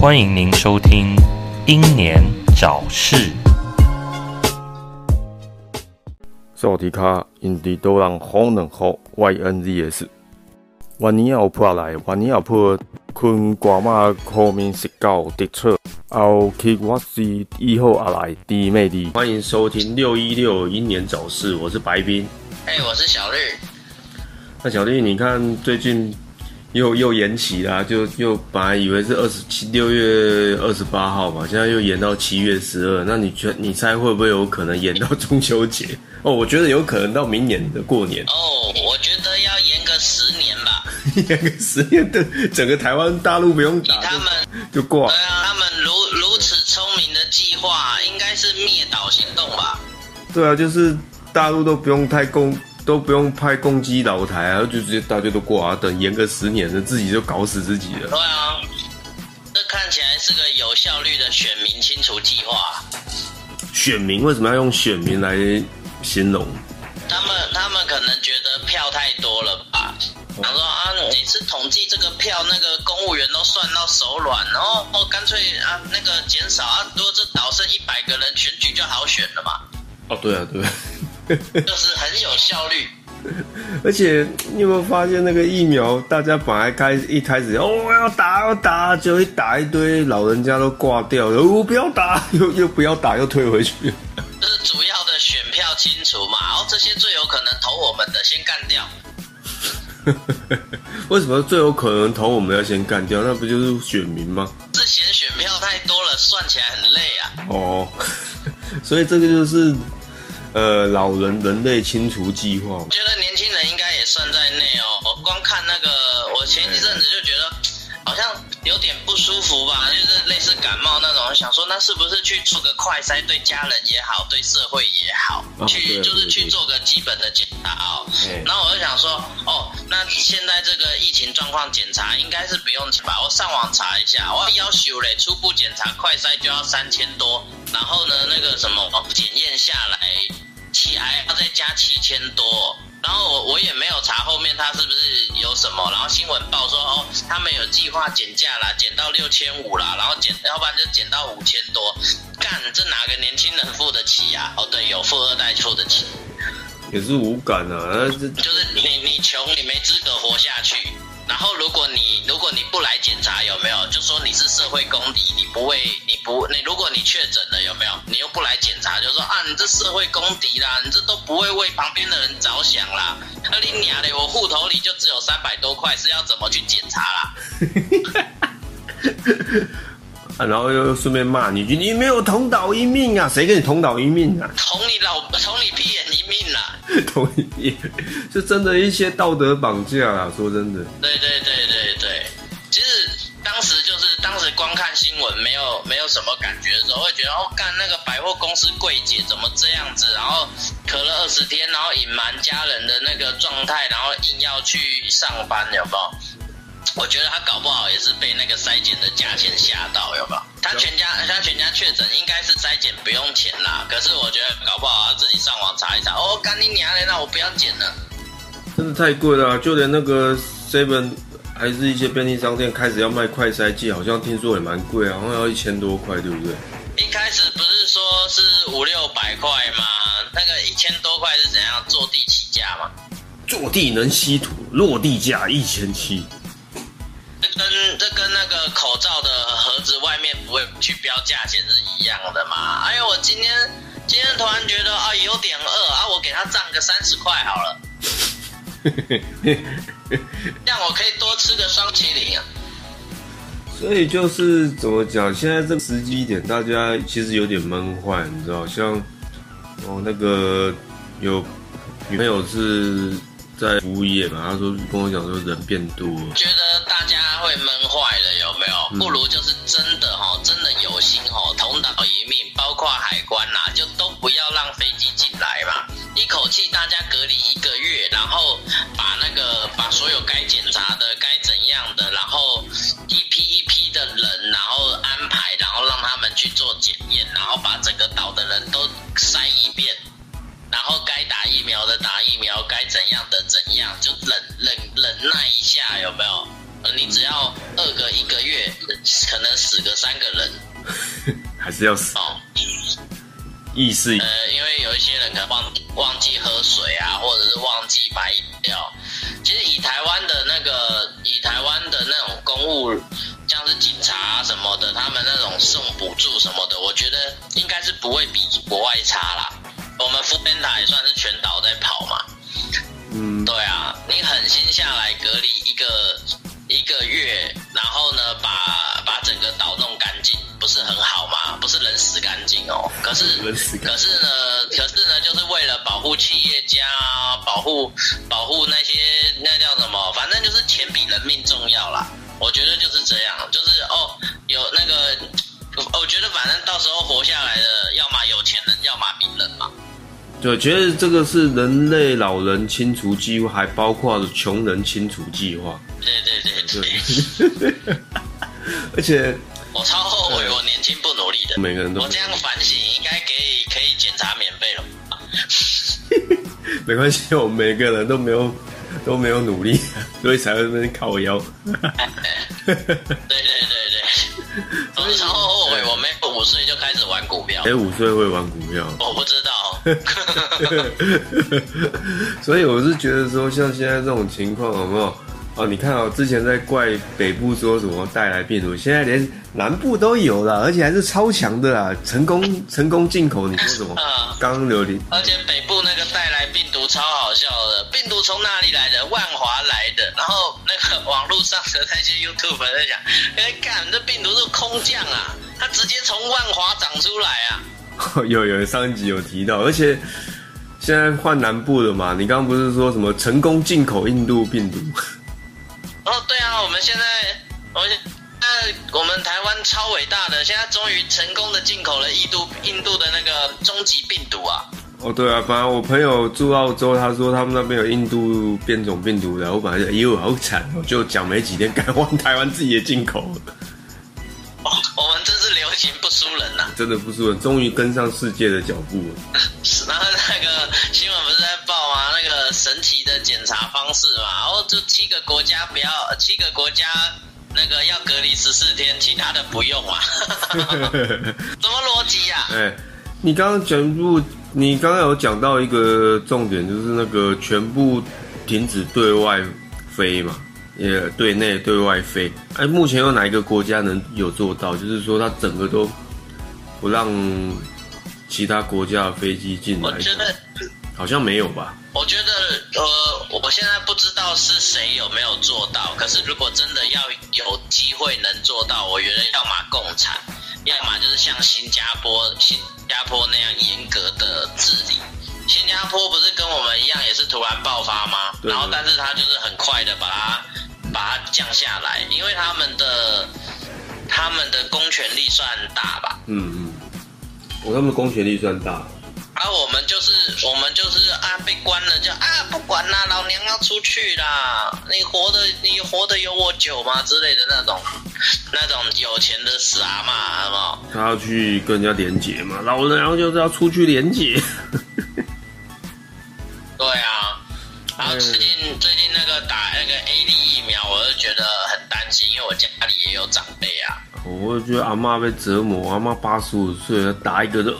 欢迎您收听《英年早逝》。萨迪卡印第多人可能好 YNZS。วันนี้เอาเพื่ออะไรวันนี้เอาเพื่อคุณกว่ามาคอมินสิเก้าติดเชื้อเอาคิดว่า是以后อะไรดีไม่ดี欢迎收听六一六英年早逝，我是白冰。哎、我是小绿。那小丽，你看最近 又又延期啦，就又本来以为是二十七六月二十八号嘛，现在又延到七月十二。那你觉你猜会不会有可能延到中秋节？哦，我觉得有可能到明年的过年，哦，我觉得要延个十年吧。延个十年的整个台湾大陆不用打他们就就挂对。啊，他们如如此聪明的计划，应该是灭岛行动吧？对啊，就是大陆都不用太攻，都不用派攻击老台啊，就直接大家都挂啊，等延个十年的，自己就搞死自己了。对啊，这看起来是个有效率的选民清除计划。选民为什么要用选民来形容？他们他们可能觉得票太多了吧？想说啊，每次统计这个票，那个公务员都算到手软，然后哦，干脆啊那个减少啊，如果这岛剩一百个人，选举就好选了嘛，哦，对啊，对啊。就是很有效率。而且你有没有发现那个疫苗，大家本来开一开始哦要打要打，就一打一堆老人家都挂掉了，哦不要打，又又不要打，又退回去。就是主要的选票清除嘛，然后这些最有可能投我们的先干掉。为什么最有可能投我们要先干掉？那不就是选民吗？之前选票太多了，算起来很累啊。哦，所以这个就是呃老人人类清除计划我。觉得年轻人应该也算在内哦。我光看那个，我前一阵子就觉得好像有点不舒服吧，就是类似感冒那种。想说那是不是去做个快筛，对家人也好，对社会也好，哦去就是去做个基本的检查哦。哎然后我就想说，哦，那现在这个疫情状况检查应该是不用钱吧？我上网查一下，我要求嘞，初步检查快筛就要三千多，然后呢，那个什么检验下来，七还要再加七千多。然后我我也没有查后面他是不是有什么，然后新闻报说哦，他们有计划减价啦，减到六千五啦，然后减，要不然就减到五千多。干，这哪个年轻人付得起呀、哦，对，有富二代付得起。也是无感啊，就是你你穷，你没资格活下去。然后如果你如果你不来检查有没有，就说你是社会公敌，你不会你不你如果你确诊了有没有，你又不来检查，就说啊你这社会公敌啦，你这都不会为旁边的人着想啦。那你娘的，我户头里就只有三百多块，是要怎么去检查啦？啊，然后又顺便骂你一句，你没有同岛一命啊，谁跟你同岛一命啊？同你老同你屁眼！同一命，就真的一些道德绑架啊，说真的。对对对对对，其实当时就是当时光看新闻，没有没有什么感觉的时候，会觉得哦，干那个百货公司柜姐怎么这样子，然后咳了二十天，然后隐瞒家人的那个状态，然后硬要去上班，有没有？我觉得他搞不好也是被那个筛检的价钱吓到，有没有？他全家他全家确诊，应该是筛检不用钱啦。可是我觉得搞不好他自己上网查一查，哦，干你娘嘞，那我不要检了。真的太贵了啊、就连那个 Seven 还是一些便利商店开始要卖快筛剂，好像听说也蛮贵啊，好像要一千多块，对不对？一开始不是说是五六百块吗？那个一千多块是怎样坐地起价嘛？坐地能吸土，落地价一千七。这跟这跟那个口罩的盒子外面不会去标价钱是一样的嘛？哎呦，我今天今天突然觉得啊有点饿啊，我给他涨个三十块好了，这样我可以多吃个双麒麟啊。所以就是怎么讲，现在这个时机点，大家其实有点闷坏，你知道，像哦那个有女朋友是在服务业嘛，他说跟我讲说人变多了，觉得大家会闷坏了，有没有？不如就是真的哈，真的有心哈，同岛一命，包括海关呐、就都不要让飞机进来嘛。一口气大家隔离一个月，然后把那个把所有该检查的、该怎样的，然后一批一批的人，然后安排，然后让他们去做检验，然后把整个岛的人都筛一遍。然后该打疫苗的打疫苗，该怎样的怎样，就忍忍忍耐一下，有没有？你只要饿个一个月，可能死个三个人 还是要死，哦。意识呃，因为有一些人可能忘忘记喝水啊，或者是忘记买饮料。其实以台湾的那个，以台湾的那种公务，像是警察啊什么的，他们那种送补助什么的，我觉得应该是不会比国外差啦。我们福建塔也算是全岛在跑嘛。嗯，对啊，你狠心下来隔离一个一个月，然后呢，把把整个岛弄干净，不是很好吗？不是人死干净哦，可是可是呢，可是呢，就是为了保护企业家啊，保护保护那些那叫什么，反正就是钱比人命重要啦。我觉得就是这样，就是哦，有那个，我觉得反正到时候活下来的，要么有钱人，要么名人嘛。对，觉得这个是人类老人清除计划，还包括穷人清除计划。对对对对，对，而且我超后悔我年轻不努力的。每个人都我这样反省，应该可以可以检查免费了吧。没关系，我们每个人都没有都没有努力，所以才会在那边靠腰。对对对对，我超后五岁就开始玩股票哎，，五岁会玩股票，我不知道。所以我是觉得说，像现在这种情况有没有？哦，你看哦，之前在怪北部说什么带来病毒，现在连南部都有了，而且还是超强的啦，成功成功进口。你说什么？啊刚刚刘林而且北部那个带来病毒超好笑的，病毒从哪里来的？万华来的。然后那个网络上的那些 YouTube 在讲，哎，干这病毒是空降啊，它直接从万华长出来啊。有有上一集有提到，而且现在换南部了嘛？你刚刚不是说什么成功进口印度病毒？哦，对啊，我们现在，我们现在我们台湾超伟大的，现在终于成功的进口了印度印度的那个终极病毒啊！哦，对啊，本来我朋友住澳洲，他说他们那边有印度变种病毒的，我本来就哎呦好惨哦，就讲没几天改换台湾自己也进口了，我们真是流行不输人呐、真的不输人，终于跟上世界的脚步了。是然后那个新闻不是在报吗？那个神奇的检查方式嘛，然后就七个国家不要，七个国家那个要隔离十四天，其他的不用嘛？什么逻辑呀、哎，你刚刚全部，你刚刚有讲到一个重点，就是那个全部停止对外飞嘛，也对内对外飞。哎，目前有哪一个国家能有做到？就是说，它整个都不让其他国家的飞机进来我，觉得。好像没有吧？我觉得，呃，我现在不知道是谁有没有做到，可是如果真的要有机会能做到，我觉得要么共产，要么就是像新加坡、新加坡那样严格的治理。新加坡不是跟我们一样，也是突然爆发吗？然后，但是他就是很快的把它把它降下来，因为他们的他们的公权力算大吧。嗯嗯，我他们公权力算大，而、啊我们就是我们就是啊，被关了就啊，不管啦，老娘要出去啦！你活的你活的有我久吗之类的那种那种有钱的死阿妈，好不好？他要去跟人家连结嘛，老人然后就是要出去连结。对啊。然后最近最近那个打那个 A D 疫苗，我就觉得很担心，因为我家里也有长辈啊。我觉得阿妈被折磨，阿妈八十五岁了，打一个就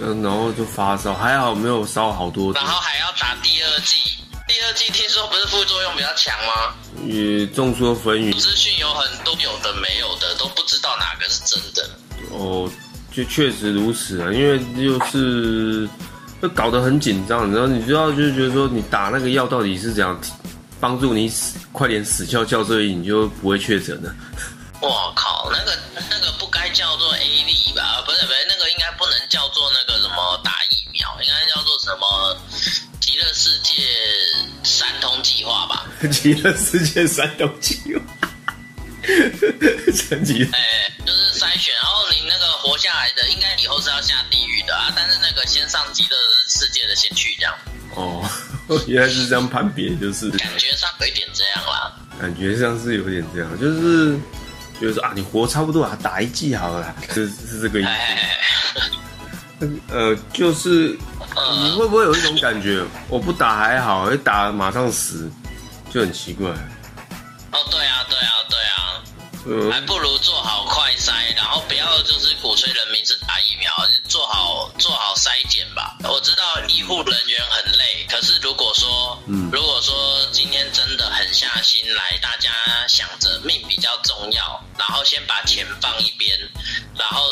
呃，然后就发烧，还好没有烧好多然，后还要打第二剂，第二剂听说不是副作用比较强吗？也众说纷纭资讯有很多，有的没有的，都不知道哪个是真的。哦，就确实如此啊，因为就是就搞得很紧张，然后你知道就是觉得说你打那个药到底是怎样帮助你死快点死翘翘，所以你就不会确诊了。我靠，那个那个不该叫做 A 力吧？不是不是，那个应该不能叫做那个什么打疫苗，应该叫做什么极乐世界三通计划吧？极乐世界三通计划，神奇。哎、就是筛选，后是要下地狱的啊。但是那个先上极乐世界的先去，这样哦，原来是这样判别，就是感觉上有一点这样啦。感觉上是有点这样，就是就是说啊，你活差不多啊，打一剂好了啦，是是这个意哎，思。呃，就是你嗯，会不会有一种感觉，我不打还好，一打马上死，就很奇怪。哦对啊，呃还不如做好快筛，然后不要就是鼓吹人民是打疫苗，做好做好筛检吧。我知道医护人员很累，可是如果说，嗯如果说今天真的狠下心来，大家想着命比较重要，然后先把钱放一边，然后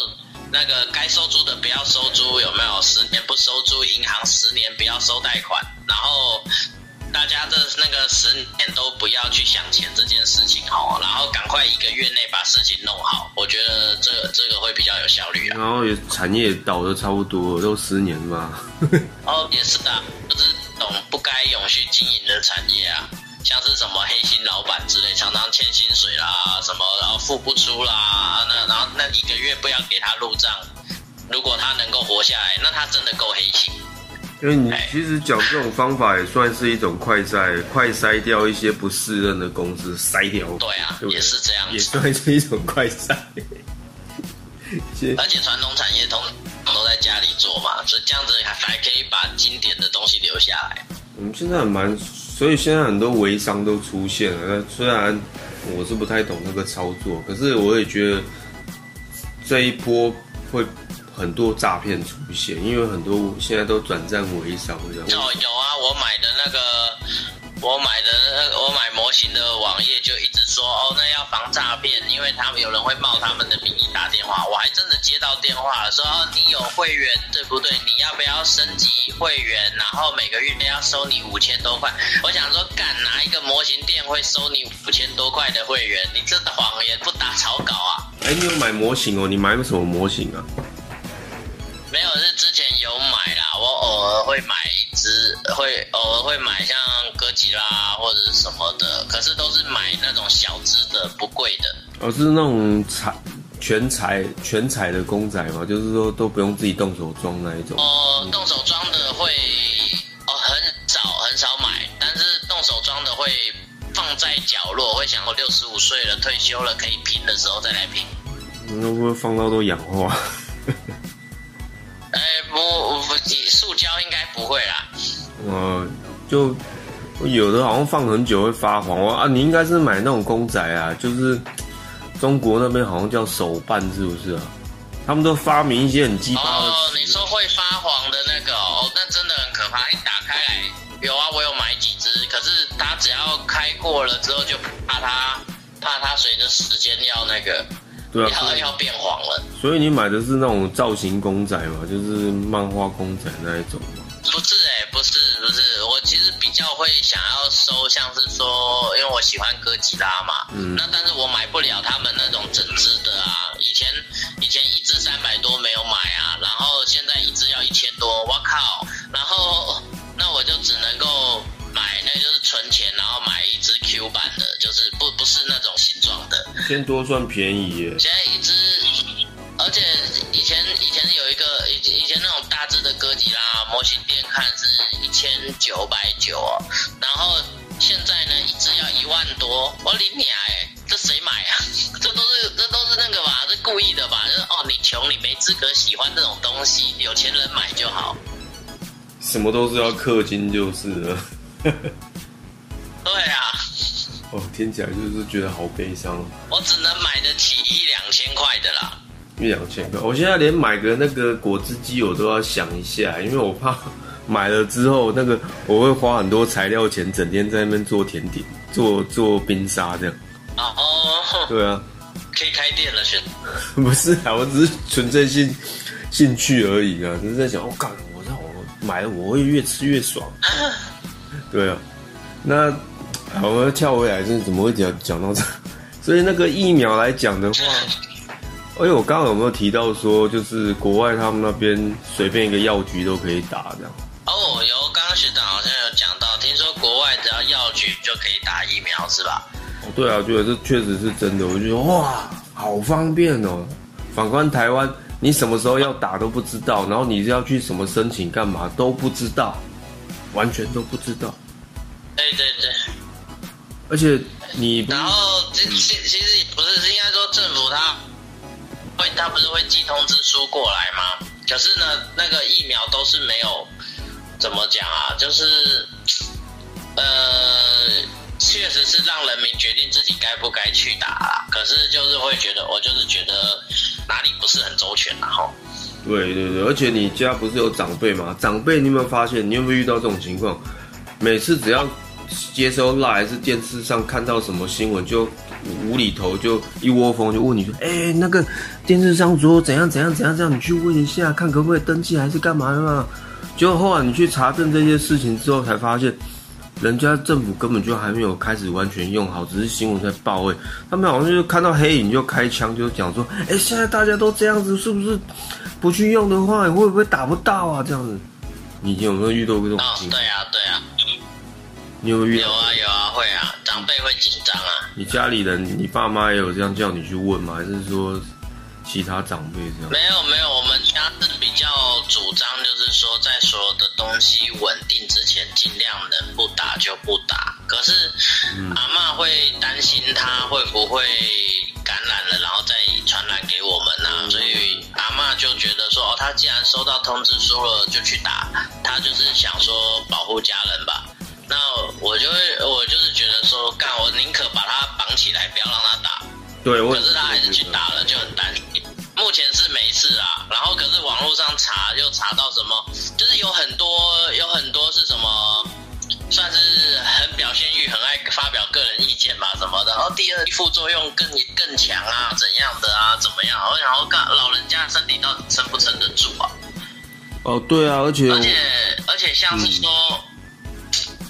那个该收租的不要收租，有没有？十年不收租，银行十年不要收贷款，然后大家这那个十年都不要去想钱这件事情好，然后赶快一个月内把事情弄好，我觉得这个这个会比较有效率啊。然后也产业倒的差不多，都十年吧。哦，也是的，就是懂不该永续经营的产业啊，像是什么黑心老板之类，常常欠薪水啦，什么然后付不出啦，那然后那一个月不要给他入账，如果他能够活下来，那他真的够黑心。因为你其实讲这种方法也算是一种快筛，快筛掉一些不适任的公司，筛掉。对啊，对对也是这样也。算是一种快筛。而且传统产业通常都在家里做嘛，所以这样子还还可以把经典的东西留下来。我们现在蛮，所以现在很多微商都出现了。那虽然我是不太懂那个操作，可是我也觉得这一波会很多诈骗出现，因为很多现在都转战微商这样。哦，有啊，我买的那个，我买的那个，我买模型的网页就一直说，哦，那要防诈骗，因为他们有人会冒他们的名义打电话。我还真的接到电话了，说，哦，你有会员对不对？你要不要升级会员？然后每个月要收你五千多块。我想说，干哪一个模型店会收你五千多块的会员？你这谎言不打草稿啊！哎、你有买模型哦？你买什么模型啊？没有，是之前有买啦，我偶尔会买一只，会偶尔会买像哥吉拉或者是什么的，可是都是买那种小只的，不贵的。哦，是那种彩全彩全彩的公仔嘛，就是说都不用自己动手装那一种。哦，动手装的会哦很少很少买，但是动手装的会放在角落，会想我六十五岁了退休了可以拼的时候再来拼。那会不会放到都氧化？不会啦。呃，就有的好像放很久会发黄啊。你应该是买那种公仔啊，就是中国那边好像叫手办，是不是啊？他们都发明一些很鸡巴的哦，你说会发黄的那个哦，哦那真的很可怕。一打开来，有啊，我有买几只，可是它只要开过了之后，就怕它怕它随着时间要那个对啊，要要变黄了。所以你买的是那种造型公仔嘛，就是漫画公仔那一种嘛。不是哎、不是不是，我其实比较会想要收，像是说，因为我喜欢哥吉拉嘛，嗯那但是我买不了他们那种整只的啊。以前以前一只三百多没有买啊，然后现在一只要一千多，我靠！然后那我就只能够买，那就是存钱，然后买一只 Q 版的，就是不不是那种形状的。一千多算便宜耶，现在一只，而且大只的哥吉拉模型店看是一千九百九哦，然后现在呢一只要一万多，我领你啊哎，这谁买啊？这都是这都是那个吧？这故意的吧？就是哦你穷你没资格喜欢这种东西，有钱人买就好。什么都是要氪金就是了。对啊，哦，听起来就是觉得好悲伤，我只能买得起一两千块的啦。一两千块。我现在连买个那个果汁机我都要想一下，因为我怕买了之后那个我会花很多材料钱，整天在那边做甜点、做做冰沙这样。哦，对啊，可以开店了，选。不是啊，我只是纯粹兴兴趣而已啊，只是在想，我、哦、干，我让我买了我会越吃越爽。对啊，那好，我们跳回来，就是怎么会讲讲到这？所以那个疫苗来讲的话，哎，我刚刚有没有提到说，就是国外他们那边随便一个药局都可以打这样？哦，有，刚刚学长好像有讲到，听说国外只要药局就可以打疫苗，是吧？哦，对啊，对啊，这确实是真的。我就觉得哇，好方便哦。反观台湾，你什么时候要打都不知道，然后你是要去什么申请干嘛都不知道，完全都不知道。对对对。而且你然后其其其实也不是，是应该说政府他会他不是会寄通知书过来吗？可是呢，那个疫苗都是没有怎么讲啊，就是呃确实是让人民决定自己该不该去打啦。可是就是会觉得，我就是觉得哪里不是很周全然后。对对对，而且你家不是有长辈吗？长辈，你有没有发现？你有没有遇到这种情况？每次只要接收啦还是电视上看到什么新闻，就无厘头就一窝蜂就问你说：“哎，那个电视上说怎样怎样怎样，这样你去问一下，看可不可以登记还是干嘛的嘛？”结果后来你去查证这些事情之后，才发现人家政府根本就还没有开始完全用好，只是新闻在报。哎，他们好像就看到黑影就开枪，就讲说：“哎，现在大家都这样子，是不是不去用的话，会不会打不到啊？”这样子，你有没有遇到过这种？哦，对啊，对啊。你有遇有啊有啊会啊，长辈会紧张啊。你家里人，你爸妈也有这样叫你去问吗？还是说其他长辈这样？没有没有，我们家是比较主张，就是说在所有的东西稳定之前，尽量能不打就不打。可是阿妈会担心他会不会感染了，然后再传染给我们呐。所以阿妈就觉得说，哦，他既然收到通知书了，就去打。他就是想说保护家人吧。那我就会，我就是觉得说，干，我宁可把他绑起来，不要让他打。对，可是他还是去打了，就很担心。目前是没事啊，然后可是网络上查又查到什么，就是有很多有很多是什么，算是很表现欲，很爱发表个人意见吧什么的。然后第二副作用更更强啊，怎样的啊，怎么样？我想要看，老人家身体到底撑不撑得住啊？哦，对啊，而且而且而且像是说。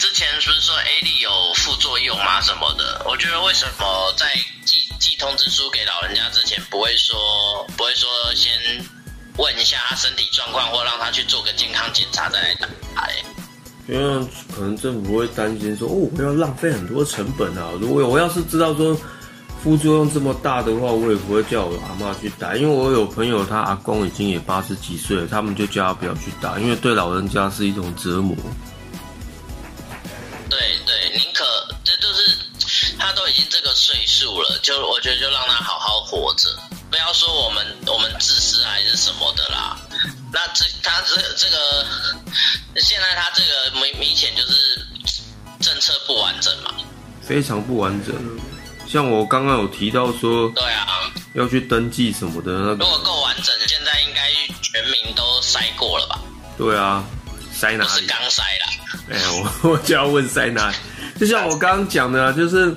之前不是说 A 力有副作用吗？什么的？我觉得为什么在寄寄通知书给老人家之前，不会说不会说先问一下他身体状况，或让他去做个健康检查再来打？因为可能政府会担心说，哦，我要浪费很多成本啊。如果我要是知道说副作用这么大的话，我也不会叫我阿妈去打。因为我有朋友，他阿公已经也八十几岁了，他们就叫他不要去打，因为对老人家是一种折磨。这个岁数了，就我觉得就让他好好活着，不要说我们我们自私还是什么的啦。那这他这这个现在他这个明明显就是政策不完整嘛，非常不完整。像我刚刚有提到说，对啊，要去登记什么的，那如果够完整，现在应该全民都筛过了吧？对啊。塞哪里？是刚塞啦。哎，我 我就要问塞哪里。就像我刚刚讲的，就是，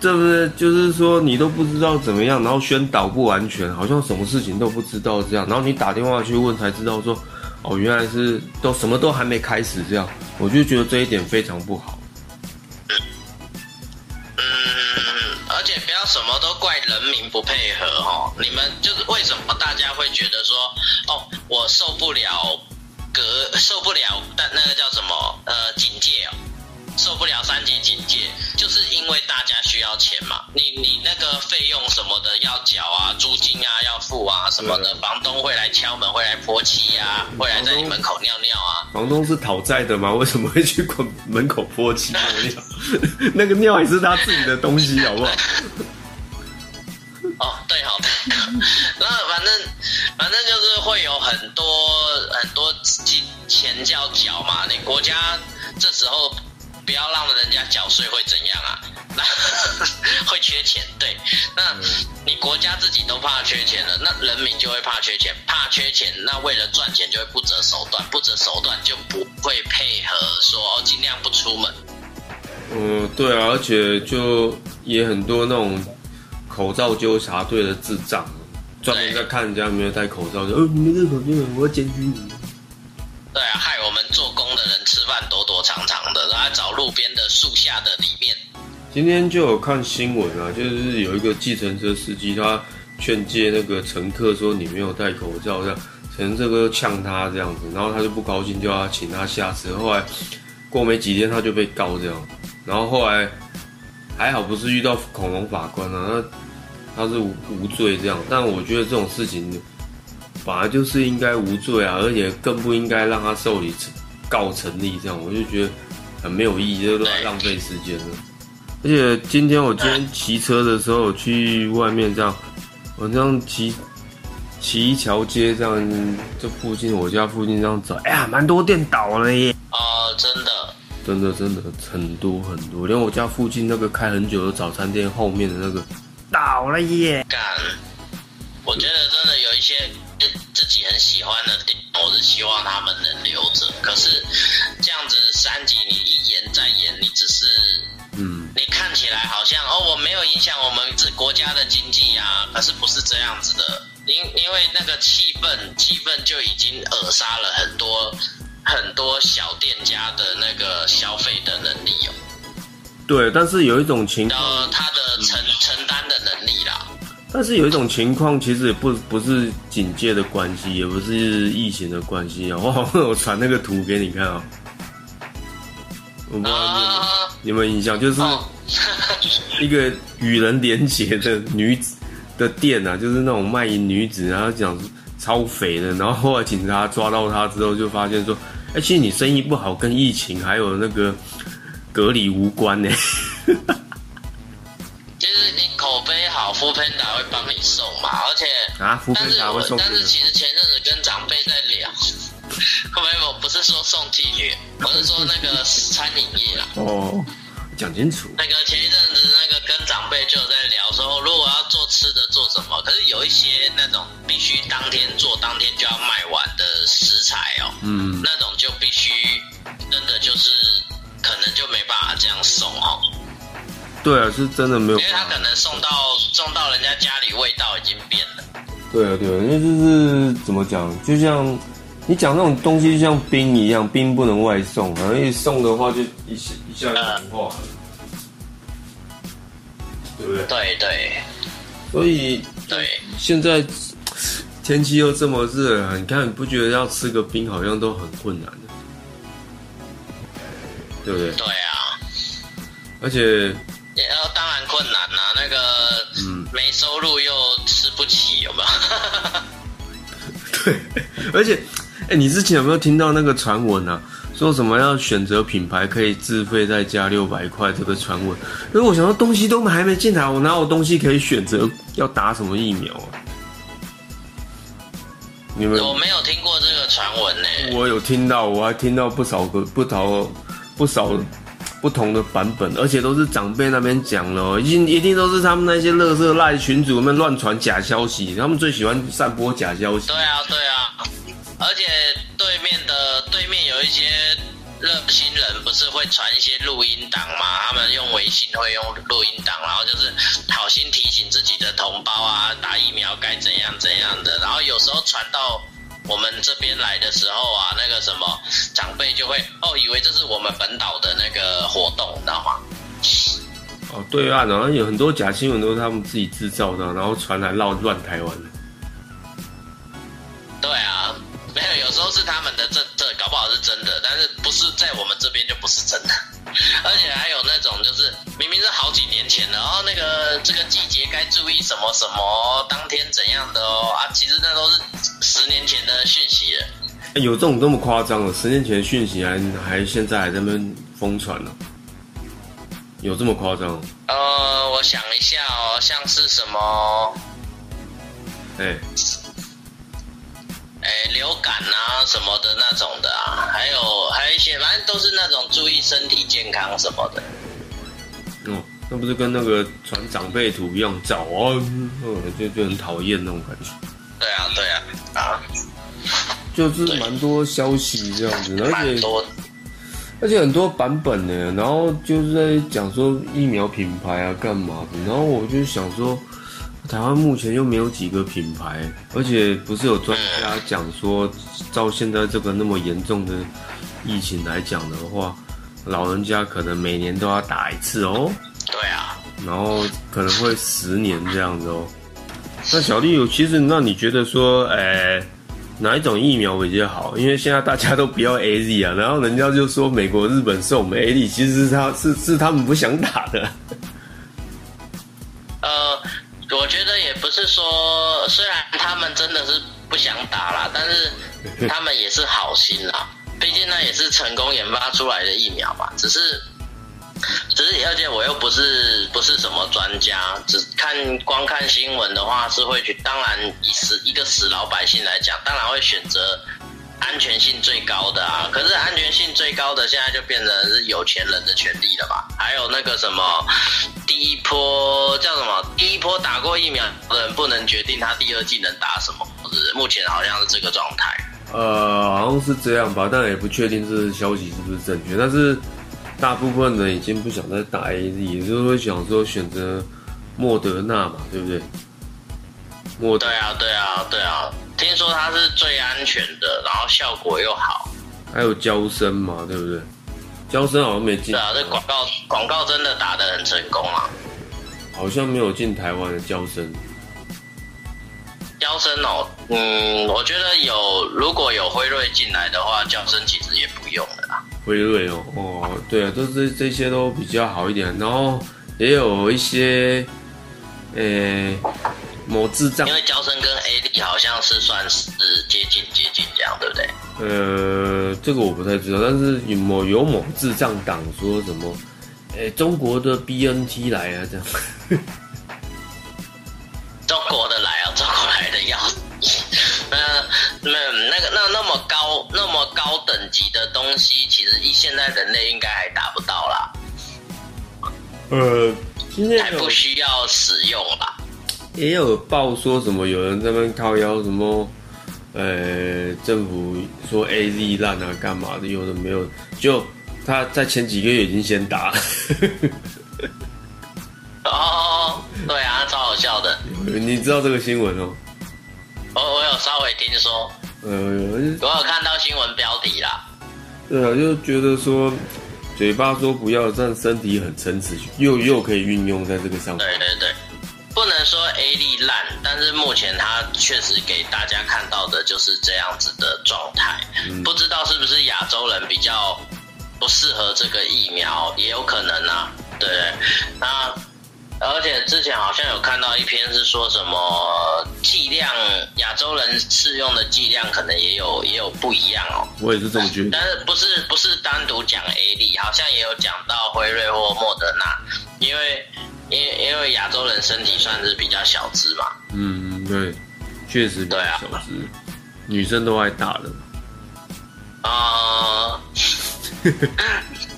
这不是就是说你都不知道怎么样，然后宣导不完全，好像什么事情都不知道这样，然后你打电话去问才知道说，哦，原来是都什么都还没开始这样，我就觉得这一点非常不好。嗯，而且不要什么都怪人民不配合哦，你们就是为什么大家会觉得说，哦，我受不了。隔受不了，但那个叫什么？呃，警戒哦，受不了三级警戒，就是因为大家需要钱嘛。你你那个费用什么的要缴啊，租金啊要付啊什么的，房东会来敲门，会来泼漆啊，会来在你门口尿尿啊。房东是讨债的吗？为什么会去门口泼漆尿尿？那个尿也是他自己的东西，好不好？哦，对，好的。那反正反正就是会有很多很多钱钱要缴嘛。你国家这时候不要让人家缴税会怎样啊？那 会缺钱，对。那你国家自己都怕缺钱了，那人民就会怕缺钱，怕缺钱，那为了赚钱就会不择手段，不择手段就不会配合说哦，尽量不出门。嗯，对啊，而且就也很多那种。口罩纠察队的智障，专门在看人家没有戴口罩，就哦，你没戴口罩，我要检举你。对啊，害我们做工的人吃饭躲躲藏藏的，然后找路边的树下的里面。今天就有看新闻啊，就是有一个计程车司机，他劝诫那个乘客说你没有戴口罩，这样乘客个呛他这样子，然后他就不高兴，就要请他下车。后来过没几天，他就被告这样，然后后来还好不是遇到恐龙法官啊，那。他是无无罪这样，但我觉得这种事情本来就是应该无罪啊，而且更不应该让他受理告成立这样，我就觉得很没有意义，就在浪费时间了。而且今天我今天骑车的时候去外面这样，我这样骑骑一条街这样，这附近我家附近这样走，哎呀，蛮多店倒了耶。哦，真的。真的真的很多很多，连我家附近那个开很久的早餐店后面的那个倒了耶。干，我觉得真的有一些自己很喜欢的店，我是希望他们能留着。可是这样子三级你一演再演，你只是嗯，你看起来好像哦，我没有影响我们这国家的经济啊，可是不是这样子的，因因为那个气氛，气氛就已经扼杀了很多很多小店家的那个消费的能力哦，对，但是有一种情然况，后他的承承担的能力啦。但是有一种情况，其实也不不是警戒的关系，也不是疫情的关系啊。我好像有传那个图给你看啊、我不知道你有没有印象，就是哦，一个与人连结的女子的店啊，就是那种卖淫女子，然后讲超肥的，然后后来警察抓到她之后，就发现说，哎、其实你生意不好，跟疫情还有那个隔离无关呢。其 实你口碑好，富喷达会帮你送嘛，而且啊，福但是我喷达会送但是给其实前阵子跟长辈在聊，后面我不是说送妓女，我是说那个餐饮业啦。哦，讲清楚。那个前一阵子那个跟长辈就有在聊说，如果要做吃的做什么，可是有一些那种必须当天做当天就要卖完的食材哦，嗯，那种就必须真的就是可能就没办法这样送哦，对啊，是真的没有因为他可能送到送到人家家里味道已经变了。对啊，对啊，因为就是怎么讲，就像你讲那种东西，就像冰一样，冰不能外送，然后一送的话就一下一下就融化了，对不对？对对所以对，现在天气又这么热啊，你看你不觉得要吃个冰好像都很困难的，对不对？对啊。而且，困难啊、那个嗯，没收入又吃不起，有没有？对，而且，哎、你之前有没有听到那个传闻啊？说什么要选择品牌可以自费再加六百块这个传闻？因为我想到东西都还没进来，我哪有东西可以选择要打什么疫苗啊？你们，我没有听过这个传闻呢。我有听到，我还听到不少个不少不少不同的版本，而且都是长辈那边讲了，一定一定都是他们那些乐色赖群主们乱传假消息，他们最喜欢散播假消息对。啊，对啊，而且对面的对面有一些热心人，不是会传一些录音档吗？他们用微信会用录音档，然后就是好心提醒自己的同胞啊，打疫苗该怎样怎样的。然后有时候传到我们这边来的时候啊，那个什么长辈就会哦，以为这是我们本岛的那个活动，你知道吗？哦，对啊然后有很多假新闻都是他们自己制造的，然后传来闹乱台湾。对啊，没有，有时候是他们的这这搞不好是真的，但是不是在我们这边就不是真的。而且还有那种就是明明是好几年前的，然哦，那个这个季节该注意什么什么，当天怎样的哦啊，其实那都是十年前的讯息了。欸有这种这么夸张的？十年前的讯息还还现在还在那边疯传呢？有这么夸张？呃，我想一下哦，像是什么，哎、哎，流感啊什么的那种的啊，还有还有一些，反正都是那种注意身体健康什么的。哦，那不是跟那个传长辈图一样早啊？嗯，就就很讨厌那种感觉。对啊，对啊，啊，就是蛮多消息这样子，而且多。而且很多版本呢，然后就是在讲说疫苗品牌啊干嘛的，然后我就想说，台湾目前又没有几个品牌，而且不是有专家讲说，照现在这个那么严重的疫情来讲的话，老人家可能每年都要打一次哦，对啊，然后可能会十年这样子哦。那小丽有，其实那你觉得说，诶、哪一种疫苗比较好？因为现在大家都不要 A Z 啊，然后人家就说美国、日本送我们 A Z，其实是他是是他们不想打的。呃，我觉得也不是说，虽然他们真的是不想打啦，但是他们也是好心啦，毕竟那也是成功研发出来的疫苗嘛，只是。只是，而且我又不是不是什么专家，只看光看新闻的话是会去。当然，以死一个死老百姓来讲，当然会选择安安全性最高的啊。可是安全性最高的现在就变成是有钱人的权利了吧？还有那个什么，第一波叫什么？第一波打过疫苗的人不能决定他第二季能打什么，是目前好像是这个状态。呃，好像是这样吧，但也不确定这消息是不是正确。但是大部分人已经不想再打 A Z，也就是会想说选择莫德纳嘛，对不对？莫德对啊，对啊，对啊，听说它是最安全的，然后效果又好。还有交生嘛，对不对？交生好像没进对，啊，这广告广告真的打得很成功啊。好像没有进台湾的交生。交生哦，嗯，我觉得有如果有辉瑞进来的话，交生其实也不用了啦。辉瑞哦，哦，对啊，都这这些都比较好一点，然后也有一些，呃，某智障因，为交生跟 A D 好像是算是接近接近这样，对不对？呃，这个我不太知道，但是有某有某智障党说什么，哎，中国的 BNT 来啊，这样，中国的来啊，中国来的要。那那那个那那么高那么高等级的东西，其实一现在人类应该还达不到啦，呃，今天有还不需要使用啦。也有报说什么有人在那边靠腰什么，呃，政府说 A Z 烂啊，干嘛的，有的没有，就他在前几个月已经先打了，哦，对啊，超好笑的。你知道这个新闻哦？我我有稍微听说，呃，我有看到新闻标题啦。对啊，就觉得说嘴巴说不要，但身体很诚实，又又可以运用在这个上面。对对对，不能说烂，但是目前它确实给大家看到的就是这样子的状态。不知道是不是亚洲人比较不适合这个疫苗，也有可能啊。对，那而且之前好像有看到一篇是说什么剂量，亚洲人适用的剂量可能也有也有不一样哦。我也是这么觉得。但是不是不是单独讲 A 力，好像也有讲到辉瑞或莫德纳，因为因为因为亚洲人身体算是比较小只嘛，嗯，对，确实比较对啊小只，女生都爱打的。啊、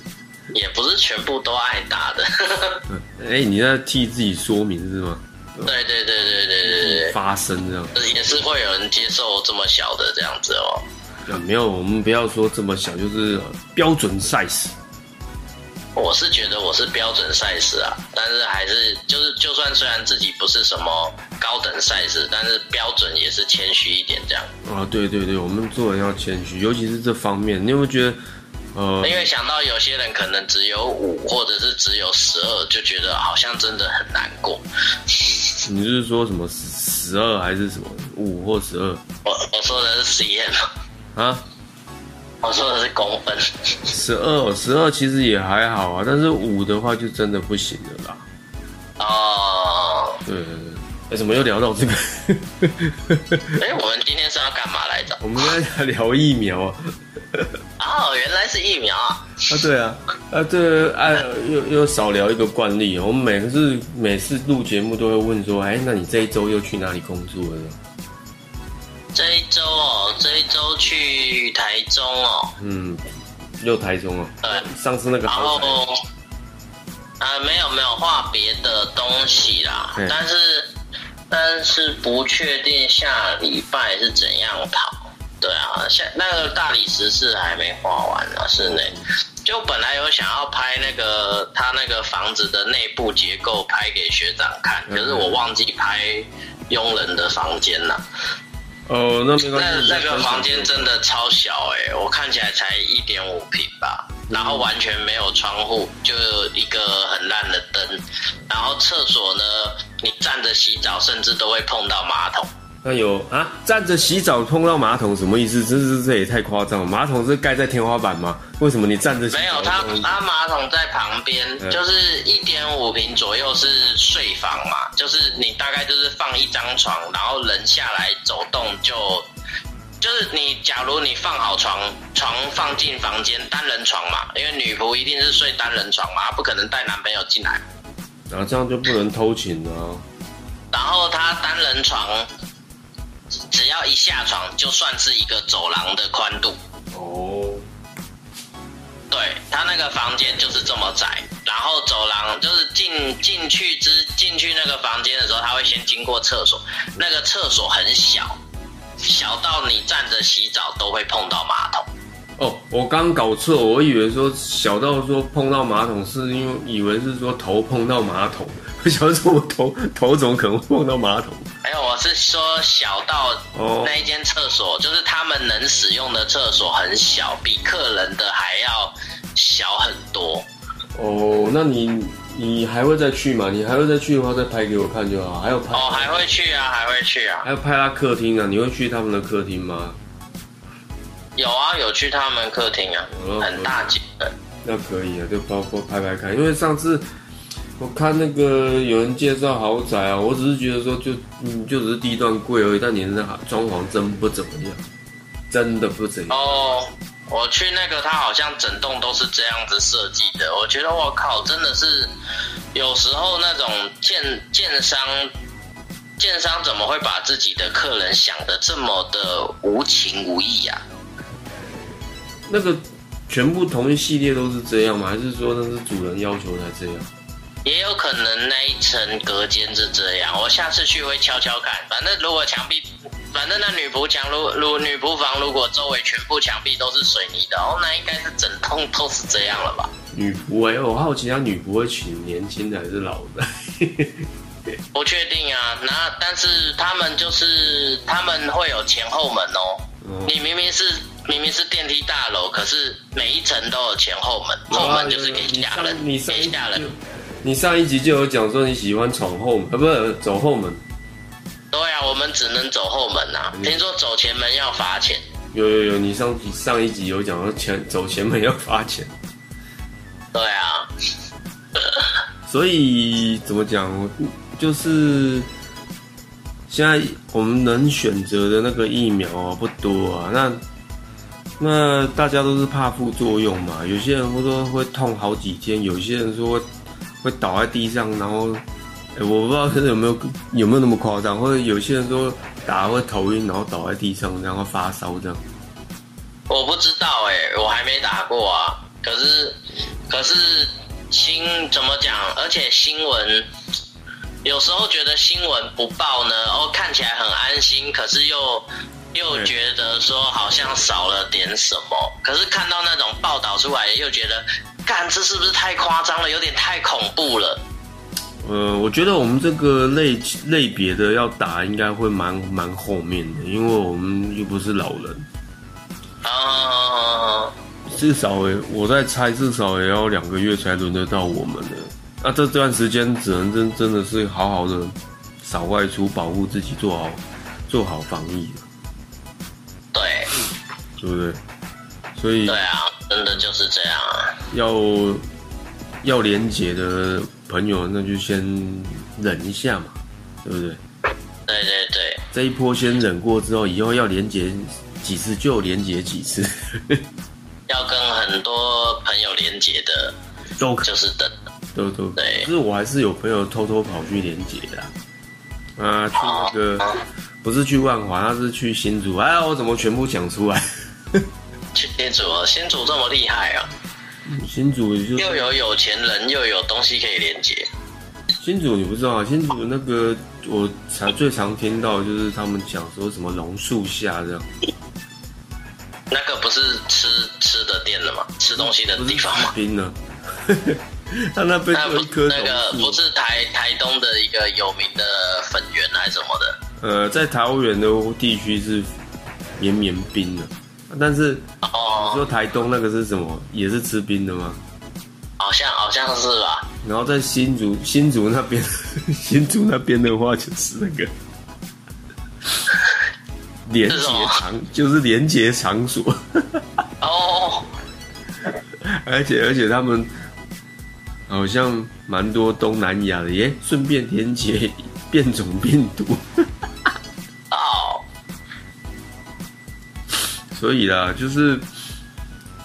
也不是全部都爱打的，哎、你在替自己说明是吗？对对对对对对对发声这样。也是会有人接受这么小的这样子哦。啊，没有，我们不要说这么小，就是呃标准 size。我是觉得我是标准赛事啊，但是还是就是就算虽然自己不是什么高等赛事，但是标准也是谦虚一点这样。啊，对对对，我们做人要谦虚，尤其是这方面，你有没有觉得，呃，因为想到有些人可能只有五或者是只有十二，就觉得好像真的很难过。你是说什么十十二还是什么五或十二我我说的是 cm，啊？我说的是公分。十二十二其实也还好啊，但是五的话就真的不行了啦。哦，对对对，哎，怎么又聊到这个？哎，我们今天是要干嘛来着？我们刚才聊疫苗啊。哦，原来是疫苗啊！啊，对啊，啊，这啊又又少聊一个惯例，我们每次每次录节目都会问说，哎，那你这一周又去哪里工作了？这一周哦，这一周去台中哦，嗯，又台中哦。对，上次那个然后啊，没有没有画别的东西啦嗯，但是但是不确定下礼拜是怎样跑。对啊，下那个大理石是还没画完啊，室内。就本来有想要拍那个他那个房子的内部结构拍给学长看，可是我忘记拍佣人的房间了。哦，那没关那系。那个房间真的超小哎、我看起来才一点五平吧，然后完全没有窗户，就一个很烂的灯，然后厕所呢，你站着洗澡甚至都会碰到马桶。那有啊，站着洗澡碰到马桶什么意思？这这这也太夸张了！马桶是盖在天花板吗？为什么你站着洗澡？没有，它它马桶在旁边，嗯就是一点五平左右是睡房嘛，就是你大概就是放一张床，然后人下来走动就。就是你，假如你放好床，床放进房间，单人床嘛，因为女仆一定是睡单人床嘛，她不可能带男朋友进来。然后这样就不能偷情了、啊。然后他单人床只要一下床就算是一个走廊的宽度。哦，对他那个房间就是这么窄，然后走廊就是进进去之进去那个房间的时候，他会先经过厕所，那个厕所很小，小到你站着洗澡都会碰到马桶。哦，我刚搞错，我以为说小到说碰到马桶，是因为以为是说头碰到马桶。我想说，我头头怎么可能碰到马桶？没有，我是说小到哦那一间厕所，就是他们能使用的厕所很小，比客人的还要小很多。哦，那你你还会再去吗？你还会再去的话，再拍给我看就好。还有拍，哦，还会去啊，还会去啊。还有拍他客厅啊？你会去他们的客厅吗？有啊，有去他们客厅啊哦，很大间的。那可以啊，就包括拍拍看。因为上次我看那个有人介绍豪宅啊，我只是觉得说就嗯就只是地段贵而已，但你的装潢真不怎么样，真的不怎样。哦，我去那个，他好像整栋都是这样子设计的。我觉得我靠，真的是有时候那种建建商，建商怎么会把自己的客人想的这么的无情无义啊？那个全部同一系列都是这样吗？还是说那是主人要求才这样？也有可能那一层隔间是这样，我下次去会敲敲看。反正如果墙壁，反正那女仆墙如如女仆房如果周围全部墙壁都是水泥的，哦，那应该是整栋都是这样了吧？女仆哎、我好奇他女仆会请年轻的还是老的？不确定啊，那但是他们就是他们会有前后门哦。哦你明明是明明是电梯大楼，可是每一层都有前后门，后门就是给下人给下人就。你上一集就有讲说你喜欢闯后门，啊，不是走后门。对啊，我们只能走后门啊。嗯听说走前门要罚钱。有有有，你上上一集有讲说前走前门要罚钱，对啊，所以怎么讲，就是现在我们能选择的那个疫苗啊不多啊，那那大家都是怕副作用嘛，有些人会说会痛好几天，有些人说会倒在地上，然后。哎我不知道是有没有有没有那么夸张，或者有些人说打会头晕，然后倒在地上，然后发烧这样。我不知道哎、我还没打过啊。可是可是新怎么讲？而且新闻有时候觉得新闻不报呢，哦，看起来很安心，可是又又觉得说好像少了点什么。可是看到那种报道出来，又觉得，干这是不是太夸张了？有点太恐怖了。呃，我觉得我们这个类类别的要打，应该会蛮蛮后面的，因为我们又不是老人，啊、至少也我在猜，至少也要两个月才轮得到我们的。那这段时间只能真真的是好好的少外出，保护自己，做好做好防疫了，对对不对？所以对啊，真的就是这样啊。要要连结的朋友，那就先忍一下嘛，对不对？对对对，这一波先忍过之后，以后要连结几次就连结几次，要跟很多朋友连接的，都可就是等。都都。对可是我还是有朋友偷偷跑去连结的啊，啊去那个不是去万华，他是去新竹。哎呀，我怎么全部讲出来？去新竹哦，新主这么厉害啊！新竹就又有有钱人，又有东西可以连接。新主你不知道啊？新主那个我常最常听到的就是他们讲说什么榕树下这样，那个不是吃吃的店了吗？吃东西的地方吗？冰呢？他那边有一棵那个，不是台台东的一个有名的粉圆还是什么的？呃，在桃园的地区是绵绵冰的，但是你说哦，台东那个是什么？也是吃冰的吗？好像好像是吧？然后在新竹新竹那边，新竹那边的话就是那个 连接场，就是连接场所，哦，而且而且他们好像蛮多东南亚的耶，顺便连接变种病毒，所以啦，就是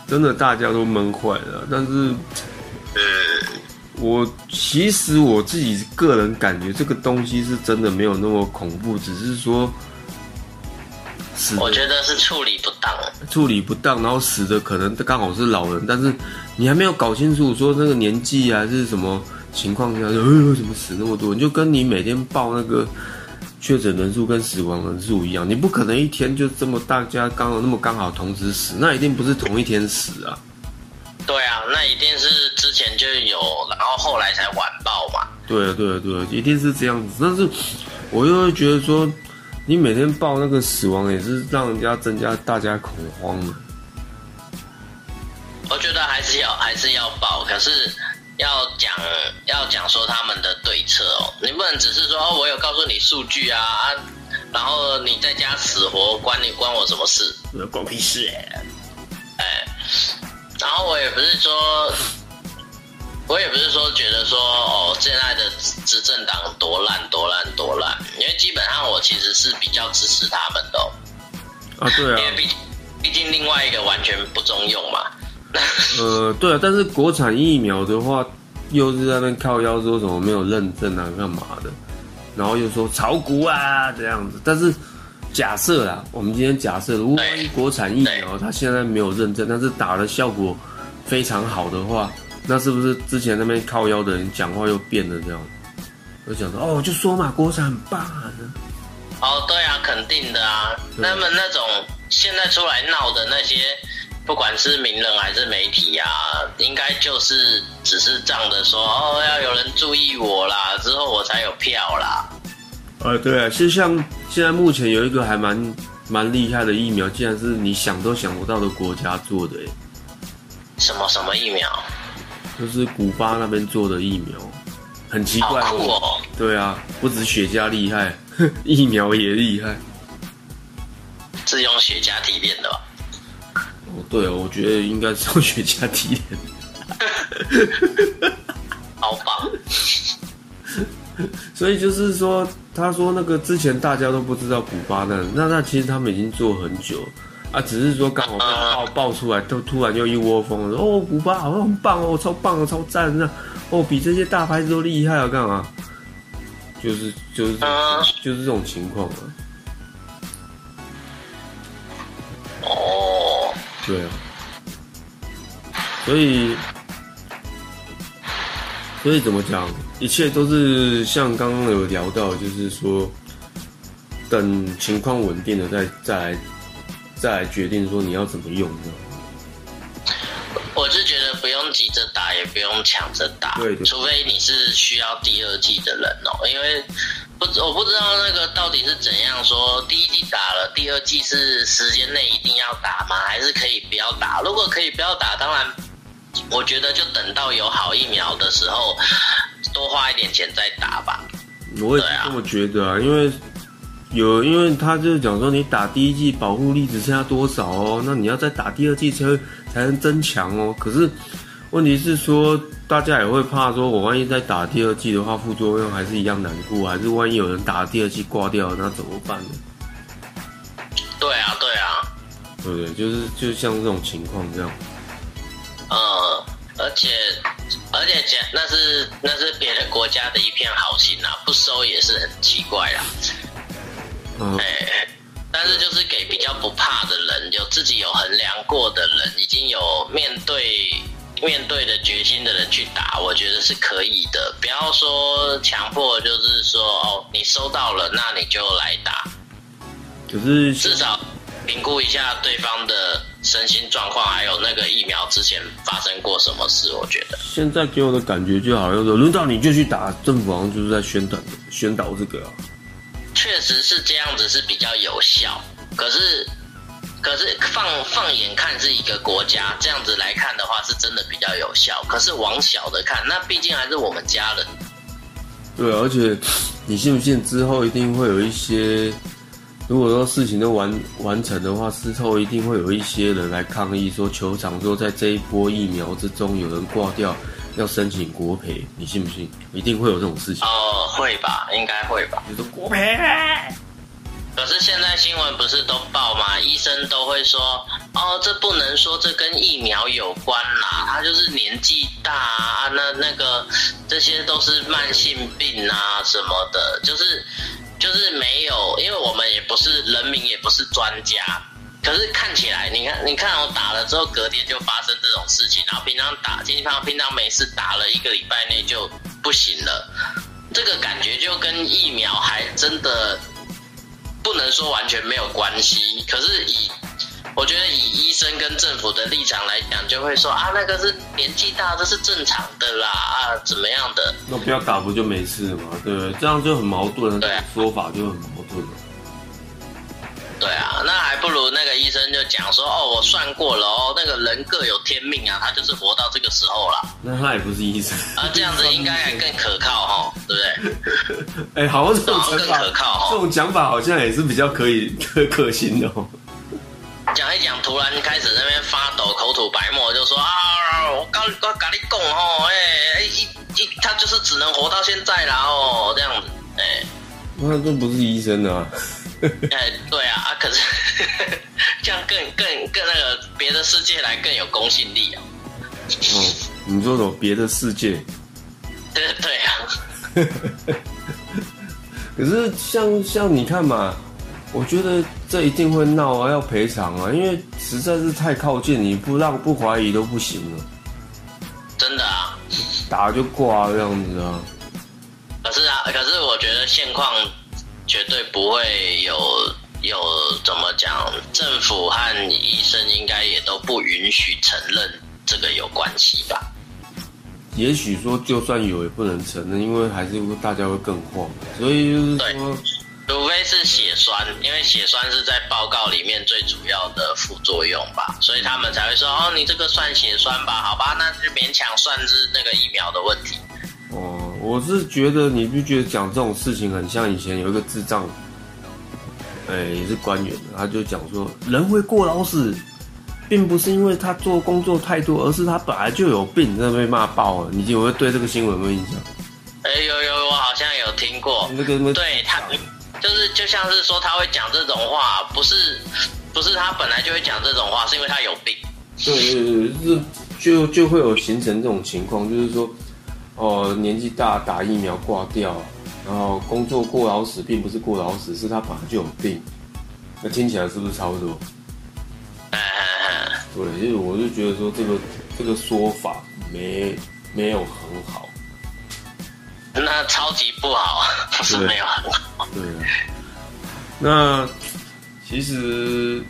真的大家都闷坏了，但是呃。我其实我自己个人感觉这个东西是真的没有那么恐怖，只是说死我觉得是处理不当。处理不当，然后死的可能刚好是老人，但是你还没有搞清楚说那个年纪啊是什么情况下，就呃怎么死那么多？你就跟你每天报那个确诊人数跟死亡人数一样，你不可能一天就这么大家刚好那么刚好同时死，那一定不是同一天死啊。对啊，那一定是之前就有，然后后来才晚报嘛。对啊，对啊，对啊，一定是这样子。但是我又会觉得说，你每天报那个死亡也是让人家增加大家恐慌的。我觉得还是要还是要报，可是要讲要讲说他们的对策哦，你不能只是说哦，我有告诉你数据啊啊，然后你在家死活关你关我什么事？关屁事。哎、哎，然后我也不是说，我也不是说觉得说哦，现在的执执政党多烂多烂多烂，因为基本上我其实是比较支持他们的、哦，啊，对因为啊，毕毕竟另外一个完全不中用嘛。呃，对啊，但是国产疫苗的话，又是在那边靠腰说什么没有认证啊，干嘛的，然后又说炒股啊这样子。但是假设啦，我们今天假设，如果万一国产疫苗它现在没有认证，但是打的效果非常好的话，那是不是之前那边靠腰的人讲话又变了这样？就讲说哦，我就说嘛，国产很棒啊。哦，对啊，肯定的啊。那么那种现在出来闹的那些，不管是名人还是媒体啊，应该就是只是仗着说哦，要有人注意我啦，之后我才有票啦。呃，对啊，是像现在目前有一个还蛮蛮厉害的疫苗，竟然是你想都想不到的国家做的，诶，什么什么疫苗？就是古巴那边做的疫苗，很奇怪！对啊，不止雪茄厉害，疫苗也厉害。是用雪茄提炼的吧？哦，对哦，我觉得应该是用雪茄提炼。好棒！所以就是说，他说那个之前大家都不知道古巴那那那其实他们已经做很久啊，只是说刚好爆爆出来，都突然又一窝蜂说哦，古巴好像很棒哦，超棒哦，超赞那哦，比这些大牌子都厉害啊，干嘛？就是就是就是这种情况啊，对啊，所以所以怎么讲，一切都是像刚刚有聊到，就是说等情况稳定了再再来再来决定说你要怎么用的。我是觉得不用急着打，也不用抢着打，对对除非你是需要第二季的人哦，因为不我不知道那个到底是怎样说，第一季打了，第二季是时间内一定要打吗？还是可以不要打？如果可以不要打，当然我觉得就等到有好疫苗的时候，多花一点钱再打吧。我也是这么觉得啊，因为有，因为他就是讲说，你打第一季保护力只剩下多少哦，那你要再打第二季才才能增强哦。可是问题是说，大家也会怕说，我万一再打第二季的话，副作用还是一样难过，还是万一有人打第二季挂掉，那怎么办呢？对啊，对啊，对不对？就是就像这种情况这样。嗯，而且而且讲那是那是别的国家的一片好心啊，不收也是很奇怪啦。嗯，哎，但是就是给比较不怕的人，有自己有衡量过的人，已经有面对面对的决心的人去打，我觉得是可以的。不要说强迫，就是说哦，你收到了，那你就来打，可是至少评估一下对方的身心状况，还有那个疫苗之前发生过什么事。我觉得，现在给我的感觉就好像说，轮到你就去打，政府好像就是在宣导宣导这个啊。确实是这样子是比较有效，可是。可是放放眼看是一个国家，这样子来看的话，是真的比较有效。可是往小的看，那毕竟还是我们家人。对，而且你信不信之后一定会有一些，如果说事情都完完成的话，之后一定会有一些人来抗议，说球场说在这一波疫苗之中有人挂掉，要申请国赔，你信不信？一定会有这种事情。哦，会吧，应该会吧。你说国赔，可是现在新闻不是都报吗？医生都会说，哦，这不能说这跟疫苗有关啦，他就是年纪大啊，那那个这些都是慢性病啊什么的，就是就是没有，因为我们也不是人民，也不是专家。可是看起来，你看，你看我打了之后，隔天就发生这种事情，然后平常打，平常平常没事打了一个礼拜内就不行了，这个感觉就跟疫苗还真的不能说完全没有关系。可是以我觉得以医生跟政府的立场来讲，就会说啊，那个是年纪大，这是正常的啦，啊，怎么样的？那不要打不就没事了吗？对不对？这样就很矛盾了，对啊说法就很矛盾了。对啊，那还不如那个医生就讲说，哦，我算过了哦，那个人各有天命啊，他就是活到这个时候了，那他也不是医生啊，这样子应该还更可靠哈，对不对？哎、好像这种更讲法，可靠哦。这种讲法好像也是比较可以可可行的哦。讲一讲，突然开始那边发抖、口吐白沫，就说啊，我告我跟你讲哦，哎、哎一一他就是只能活到现在啦哦，这样子，哎、那这不是医生啊。哎，对啊，啊，可是这样更更更那个别的世界来更有公信力啊，哦，你说什么别的世界？对对啊，可是像像你看嘛，我觉得这一定会闹啊，要赔偿啊，因为实在是太靠近，你不让不怀疑都不行了，真的啊。打就挂这样子啊。可是啊，可是我觉得现况绝对不会有有怎么讲，政府和医生应该也都不允许承认这个有关系吧？也许说就算有也不能承认，因为还是大家会更慌，所以就是说，除非是血栓，因为血栓是在报告里面最主要的副作用吧，所以他们才会说哦，你这个算血栓吧，好吧，那就勉强算是那个疫苗的问题。哦，我是觉得你不觉得讲这种事情很像以前有一个智障，哎、也是官员，他就讲说人会过劳死，并不是因为他做工作太多，而是他本来就有病，真的被骂爆了。你有没有对这个新闻有没有印象？哎，有有，我好像有听过，那个那个对他就是就像是说他会讲这种话，不是不是他本来就会讲这种话，是因为他有病。对对对，就是就就会有形成这种情况，就是说，哦、年纪大打疫苗挂掉，然后工作过劳死，并不是过劳死，是他本来就有病。那听起来是不是差不多？对，因为我就觉得说这个这个说法没没有很好。那超级不好，不是对没有很好。对啊，那其实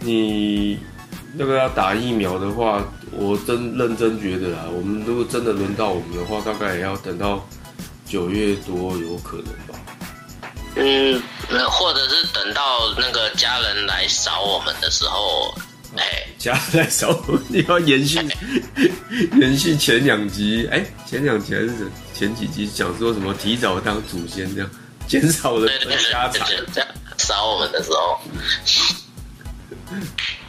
你那个要打疫苗的话，我真认真觉得啊，我们如果真的轮到我们的话，大概也要等到九月多有可能吧。嗯，那或者是等到那个家人来找我们的时候，哎，加在手，你要延续 延续前两集，哎、前两集还是前几集讲说什么提早当祖先这样，减少了家产。这样找我们的时候，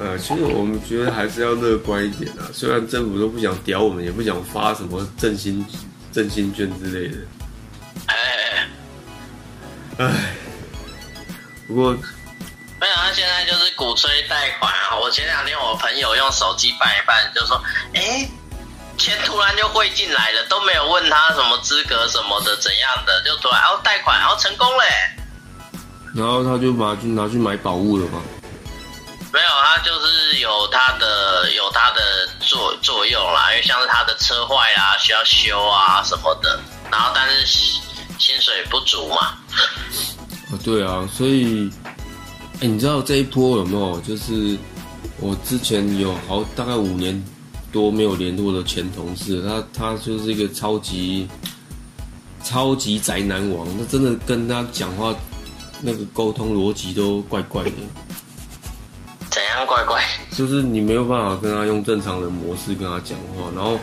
呃，其实我们觉得还是要乐观一点啊。虽然政府都不想屌我们，也不想发什么振兴振兴券之类的，哎哎。不过没有，他现在就是鼓吹贷款啊。我前两天我朋友用手机办一办，就说，哎，钱突然就汇进来了，都没有问他什么资格什么的怎样的，就突然哦贷款，然后成功嘞。然后他就把它去拿去买宝物了嘛。没有，他就是有他的有他的作作用啦，因为像是他的车坏啊，需要修啊什么的，然后但是薪薪水不足嘛，哦，对啊，所以，哎，你知道这一波有没有？就是我之前有好大概五年多没有联络的前同事，他他就是一个超级超级宅男王，那真的跟他讲话那个沟通逻辑都怪怪的。怎样怪怪？就是你没有办法跟他用正常的模式跟他讲话，然后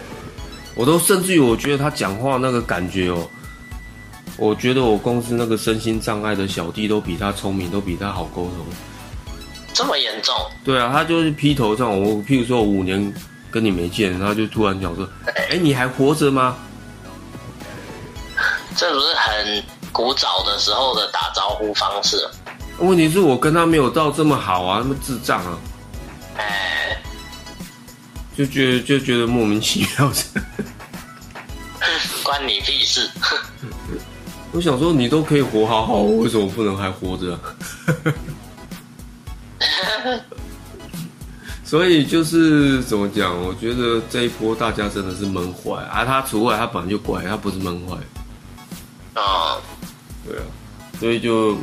我都甚至于我觉得他讲话那个感觉哦，我觉得我公司那个身心障碍的小弟都比他聪明，都比他好沟通。这么严重？对啊，他就是劈头上我，譬如说我五年跟你没见，他就突然讲说，哎，你还活着吗？这不是很古早的时候的打招呼方式？问题是我跟他没有到这么好啊，那么智障啊，哎，就觉得就觉得莫名其妙。关你屁事！我想说，你都可以活好好，为什么不能还活着、啊？所以就是怎么讲？我觉得这一波大家真的是闷坏啊！他除外，他本来就乖，他不是闷坏。啊，对啊，所以就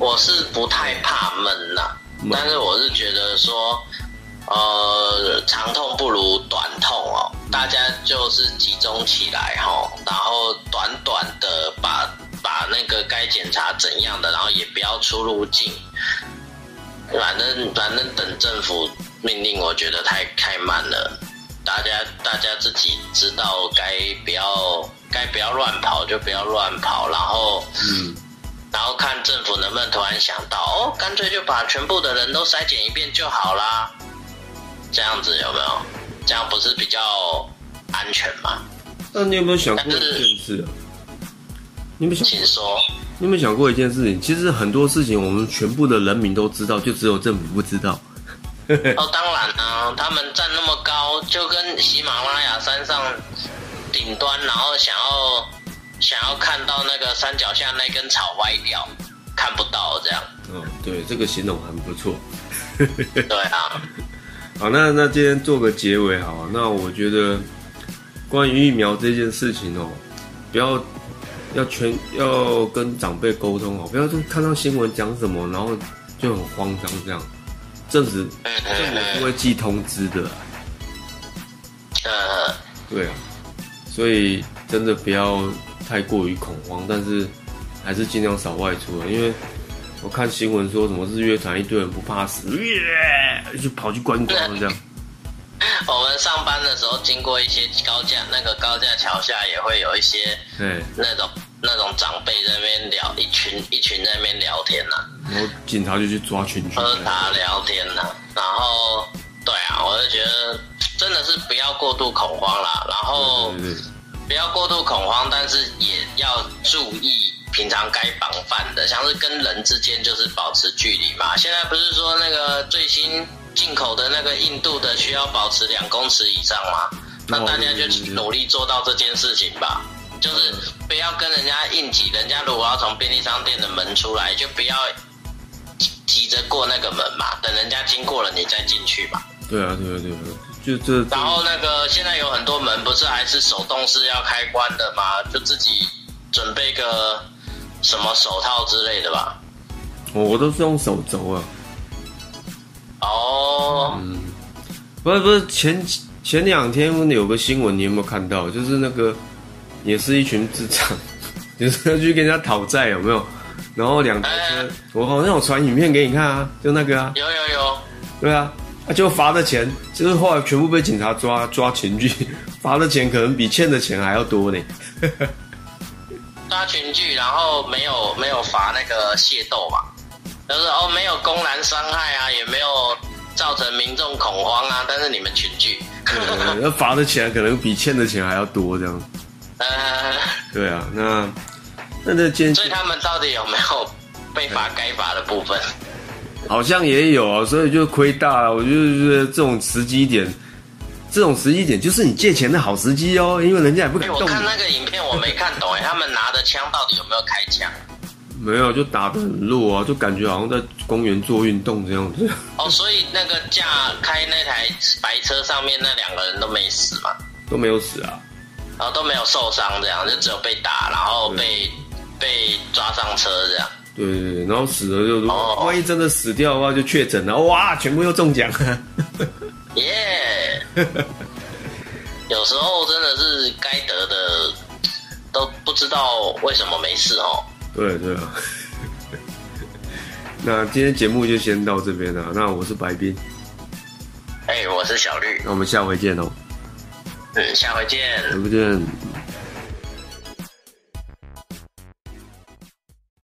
我是不太怕闷呐、闷。但是我是觉得说，呃，长痛不如短痛哦，大家就是集中起来哈、然后短短的把把那个该检查怎样的，然后也不要出入境，反正反正等政府命令，我觉得太太慢了。大家大家自己知道该不要该不要乱跑就不要乱跑，然后嗯，然后看政府能不能突然想到，哦，干脆就把全部的人都筛检一遍就好啦。这样子有没有？这样不是比较安全吗？那你有没有想过一件事啊？你有没有想请说。你有没有想过一件事情？其实很多事情我们全部的人民都知道，就只有政府不知道。哦，当然啊，他们站那么高，就跟喜马拉雅山上顶端，然后想要想要看到那个山脚下那根草歪掉，看不到这样。哦，对，这个形容很不错。对啊，好，那那今天做个结尾好，那我觉得关于疫苗这件事情哦，不要要全要跟长辈沟通哦，不要就看到新闻讲什么，然后就很慌张这样。政府嗯政府会寄通知的啊，呃，对啊，所以真的不要太过于恐慌，但是还是尽量少外出了，因为我看新闻说什么日月潭一堆人不怕死，耶就跑去观光这样。我们上班的时候经过一些高架那个高架桥下，也会有一些哎，那种那种长辈在那边聊，一群一群在那边聊天呐、然后警察就去抓群聚。喝茶聊天呐、然后对啊，我就觉得真的是不要过度恐慌啦，然后对对对，不要过度恐慌，但是也要注意平常该防范的，像是跟人之间就是保持距离嘛。现在不是说那个最新进口的那个印度的需要保持两公尺以上吗？那大家就努力做到这件事情吧。就是不要跟人家硬挤，人家如果要从便利商店的门出来，就不要急着过那个门嘛，等人家经过了你再进去嘛。对啊，对啊，对啊，就这。然后那个现在有很多门不是还是手动式要开关的吗？就自己准备个什么手套之类的吧。我我都是用手肘啊，哦，嗯，不是不是前前两天有个新闻，你有没有看到？就是那个也是一群智障，就是要去跟人家讨债，有没有？然后两台车，我好像有传影片给你看啊，就那个啊，有有有，对啊，啊就罚的钱，就是后来全部被警察抓抓群聚，罚的钱可能比欠的钱还要多呢。抓群聚，然后没有没有罚那个械斗嘛，就是哦没有公然伤害啊，也没有造成民众恐慌啊，但是你们群聚，对那罚的钱可能比欠的钱还要多，这样。呃，对啊，那那那今天所以他们到底有没有被罚该罚的部分？好像也有啊，所以就亏大了。我就觉得这种时机点，这种时机点就是你借钱的好时机哦，因为人家也不哎、敢动看那个影片我没看懂哎，他们拿的枪到底有没有开枪？没有，就打得很弱啊，就感觉好像在公园做运动这样子。哦，所以那个驾开那台白车上面那两个人都没死嘛，都没有死啊。然后都没有受伤，这样就只有被打，然后被被抓上车这样。对对对，然后死了就，哦万一真的死掉的话就确诊了，哇，全部又中奖。耶、有时候真的是该得的都不知道为什么没事哦。对对啊。那今天节目就先到这边了。那我是白冰，哎、我是小绿，那我们下回见哦，嗯，下回见。下回见。